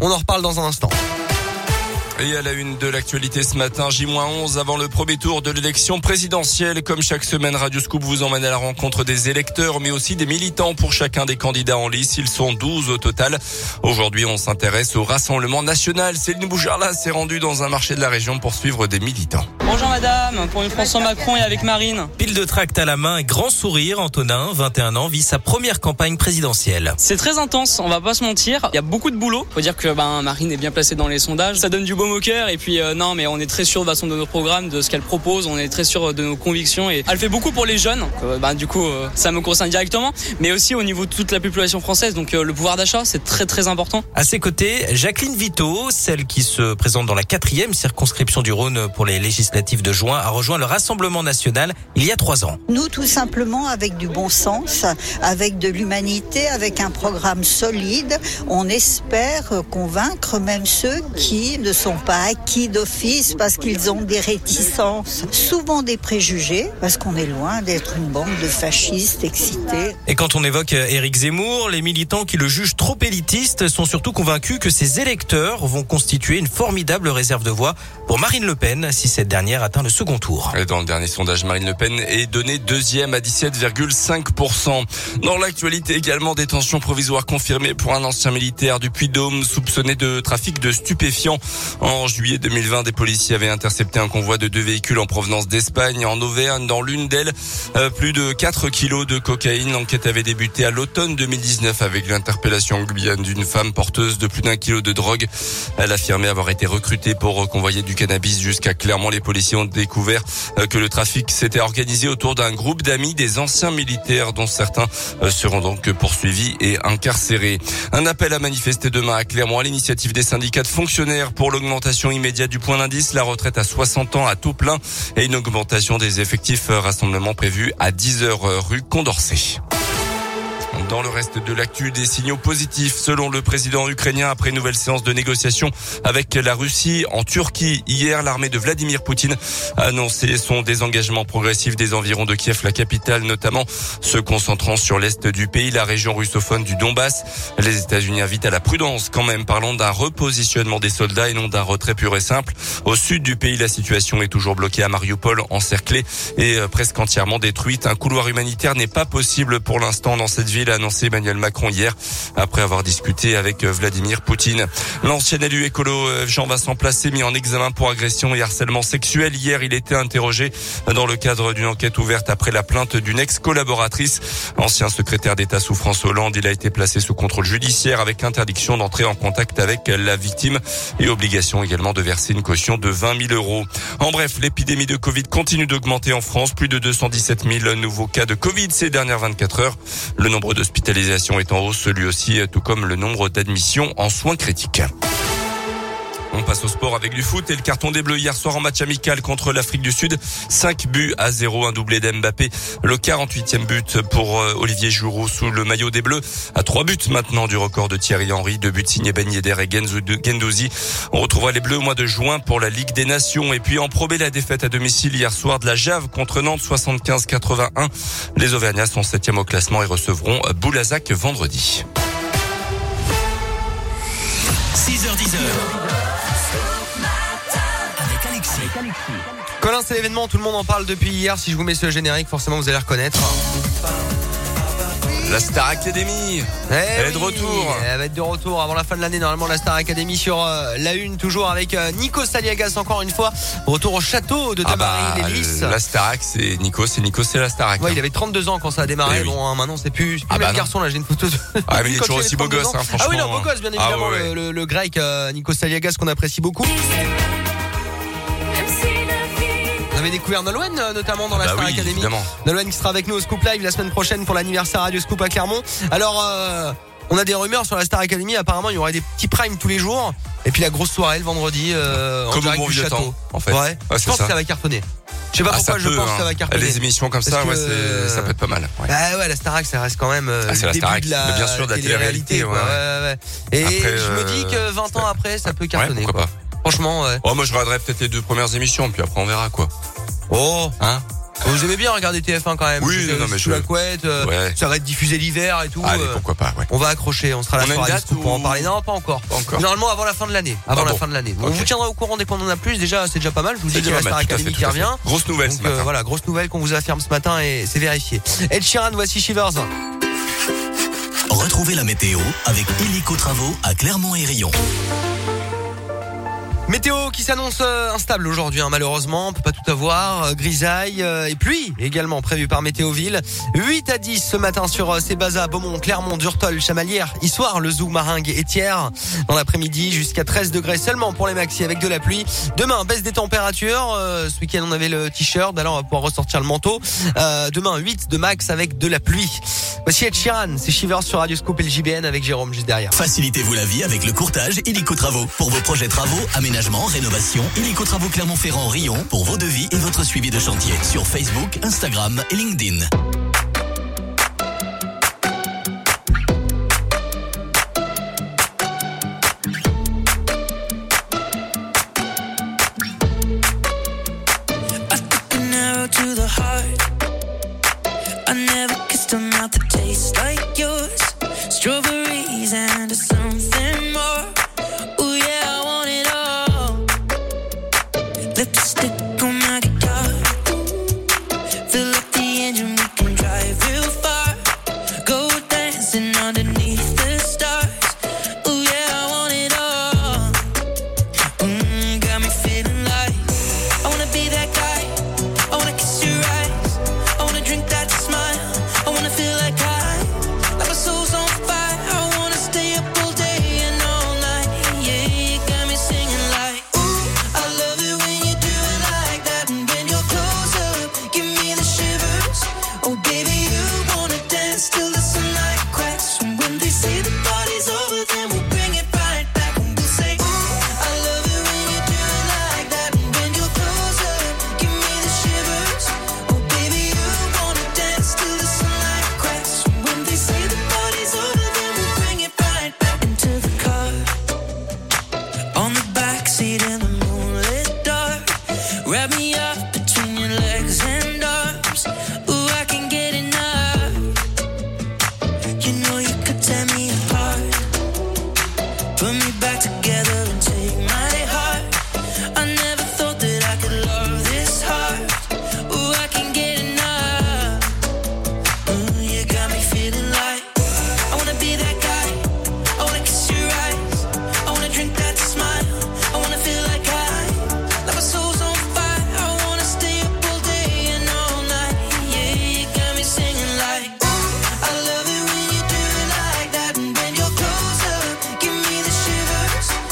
On en reparle dans un instant. Et à la une de l'actualité ce matin, J-11 avant le premier tour de l'élection présidentielle. Comme chaque semaine, Radio Scoop vous emmène à la rencontre des électeurs, mais aussi des militants pour chacun des candidats en lice. Ils sont 12 au total. Aujourd'hui, on s'intéresse au Rassemblement National. Céline Boujarla s'est rendue dans un marché de la région pour suivre des militants. Bonjour madame, pour une François Macron et avec Marine. Pile de tract à la main et grand sourire, Antonin, 21 ans, vit sa première campagne présidentielle. C'est très intense, on va pas se mentir. Il y a beaucoup de boulot. Faut dire que ben, Marine est bien placée dans les sondages. Ça donne du baume au cœur. Et puis euh, non, mais on est très sûr de façon de nos programmes, de ce qu'elle propose. On est très sûr de nos convictions. Et elle fait beaucoup pour les jeunes. Euh, ben, du coup, euh, ça me concerne directement. Mais aussi au niveau de toute la population française. Donc le pouvoir d'achat, c'est très très important. À ses côtés, Jacqueline Vito, celle qui se présente dans la quatrième circonscription du Rhône pour les législatives de juin, a rejoint le Rassemblement national il y a trois ans. Nous, tout simplement, avec du bon sens, avec de l'humanité, avec un programme solide, on espère convaincre même ceux qui ne sont pas acquis d'office parce qu'ils ont des réticences, souvent des préjugés, parce qu'on est loin d'être une bande de fascistes excités. Et quand on évoque Éric Zemmour, les militants qui le jugent trop élitiste sont surtout convaincus que ses électeurs vont constituer une formidable réserve de voix pour Marine Le Pen si cette dernière atteint le second tour. Et dans le dernier sondage, Marine Le Pen est donnée deuxième à 17,5%. Dans l'actualité également, détention provisoire confirmée pour un ancien militaire du Puy-Dôme soupçonné de trafic de stupéfiants. En juillet 2020, des policiers avaient intercepté un convoi de deux véhicules en provenance d'Espagne. En Auvergne, dans l'une d'elles, euh, plus de 4 kilos de cocaïne. L'enquête avait débuté à l'automne 2019 avec l'interpellation Guyane d'une femme porteuse de plus d'un kilo de drogue. Elle affirmait avoir été recrutée pour convoyer du cannabis jusqu'à Clermont. Policiers ont découvert euh, que le trafic s'était organisé autour d'un groupe d'amis des anciens militaires dont certains euh, seront donc poursuivis et incarcérés. Un appel à manifester demain à Clermont à l'initiative des syndicats de fonctionnaires pour l'augmentation immédiate du point d'indice, la retraite à 60 ans à tout plein et une augmentation des effectifs euh, rassemblement prévu à 10 heures rue Condorcet. Dans le reste de l'actu, des signaux positifs selon le président ukrainien après une nouvelle séance de négociation avec la Russie en Turquie. Hier, l'armée de Vladimir Poutine a annoncé son désengagement progressif des environs de Kiev, la capitale, notamment se concentrant sur l'est du pays, la région russophone du Donbass. Les États-Unis invitent à la prudence quand même, parlant d'un repositionnement des soldats et non d'un retrait pur et simple. Au sud du pays, la situation est toujours bloquée à Mariupol, encerclée et euh, presque entièrement détruite. Un couloir humanitaire n'est pas possible pour l'instant dans cette ville annoncé Emmanuel Macron hier après avoir discuté avec euh, Vladimir Poutine. L'ancien élu écolo euh, Jean-Vincent Placé mis en examen pour agression et harcèlement sexuel. Hier, il était interrogé dans le cadre d'une enquête ouverte après la plainte d'une ex-collaboratrice. Ancien secrétaire d'État sous François Hollande, il a été placé sous contrôle judiciaire avec interdiction d'entrer en contact avec la victime et obligation également de verser une caution de 20 000 euros. En bref, l'épidémie de Covid continue d'augmenter en France. Plus de 217 000 nouveaux cas de Covid ces dernières 24 heures. Le nombre de L'hospitalisation est en hausse lui aussi, tout comme le nombre d'admissions en soins critiques. On passe au sport avec du foot et le carton des Bleus hier soir en match amical contre l'Afrique du Sud. 5 buts à 0, un doublé d'Mbappé. Le 48e but pour euh, Olivier Giroud sous le maillot des Bleus. À 3 buts maintenant du record de Thierry Henry. Deux buts signés Ben Yedder et Gendouzi. On retrouvera les Bleus au mois de juin pour la Ligue des Nations. Et puis en probé la défaite à domicile hier soir de la Jave contre Nantes 75-81. Les Auvergnats sont 7 au classement et recevront Boulazac vendredi. 6h10. Colin, c'est l'événement, tout le monde en parle depuis hier. Si je vous mets ce générique, forcément vous allez reconnaître. La Star Academy. Eh Elle est de retour. Elle va être de retour avant la fin de l'année Normalement la Star Academy sur euh, la une Toujours avec euh, Nico Saliagas encore une fois. Retour au château de ah bah, La Star c'est Nico C'est Nico c'est la Star Ouais, il avait 32 ans quand ça a démarré. Eh Bon hein, maintenant c'est plus, plus ah le bah garçon là J'ai une photo de... Ah mais il est toujours aussi beau gosse hein, Ah oui non beau gosse bien ah évidemment le, grec euh, Nico Saliagas qu'on apprécie beaucoup avait découvert Nolwenn euh, notamment dans la bah Star Academy. Évidemment. Nolwenn qui sera avec nous au Scoop Live la semaine prochaine pour l'anniversaire Radio Scoop à Clermont. Alors euh, on a des rumeurs sur la Star Academy. Apparemment, il y aurait des petits primes tous les jours. Et puis la grosse soirée le vendredi euh, Comme en du château. en fait. Ouais. je pense que ça va cartonner. Je sais pas ah, pourquoi je pense que ça va hein. cartonner. Les émissions comme ça, ouais, ça peut être pas mal. Ouais. Bah ouais, la Starac, ça reste quand même euh, ah, le début la de la bien sûr de la télé-réalité. Ouais. Ouais, Et je me dis que 20 ans après, ça peut cartonner. pourquoi pas Franchement, ouais. Oh, moi je regarderai peut-être les deux premières émissions, puis après on verra quoi. Oh, hein Vous aimez bien regarder TF1 quand même. Oui, non, mais sous je- la couette. euh, Ouais. Ça va être diffusé l'hiver et tout. Allez, euh, pourquoi pas, ouais. On va accrocher, on sera là On a sur date pour en parler. Non, pas encore. Pas encore. Normalement avant la fin de l'année. Avant Ah la fin de l'année. On Ok. vous tiendra au courant dès qu'on en a plus. Déjà, c'est déjà pas mal. Je vous dis qu'il y a la Star Academy fait, qui revient. Grosse nouvelle ce Donc euh, matin. voilà, grosse nouvelle qu'on vous affirme ce matin et c'est vérifié. Ed Sheeran, voici Shivers. Retrouvez la météo avec Illico Travaux à Clermont et Rion. Météo qui s'annonce euh, instable aujourd'hui, hein, malheureusement. On peut pas tout avoir. Euh, grisaille euh, et pluie également prévue par Météoville. 8 à 10 ce matin sur Sébaza, Beaumont, Clermont, Durtol, Chamalières, Issoire, Le Zou, Maringue et Thiers. Dans l'après-midi, jusqu'à 13 degrés seulement pour les maxi avec de la pluie. Demain, baisse des températures. Ce week-end, on avait le t-shirt. Alors, on va pouvoir ressortir le manteau. Demain, 8 de max avec de la pluie. Voici Ed Sheeran. C'est Shivers sur Radio Scoop et le JBN avec Jérôme juste derrière. Facilitez-vous la vie avec le courtage Illico Travaux. Pour vos projets travaux, aménagement, rénovation, Illico Travaux Clermont-Ferrand Rion pour vos devis et votre suivi de chantier sur Facebook, Instagram et LinkedIn.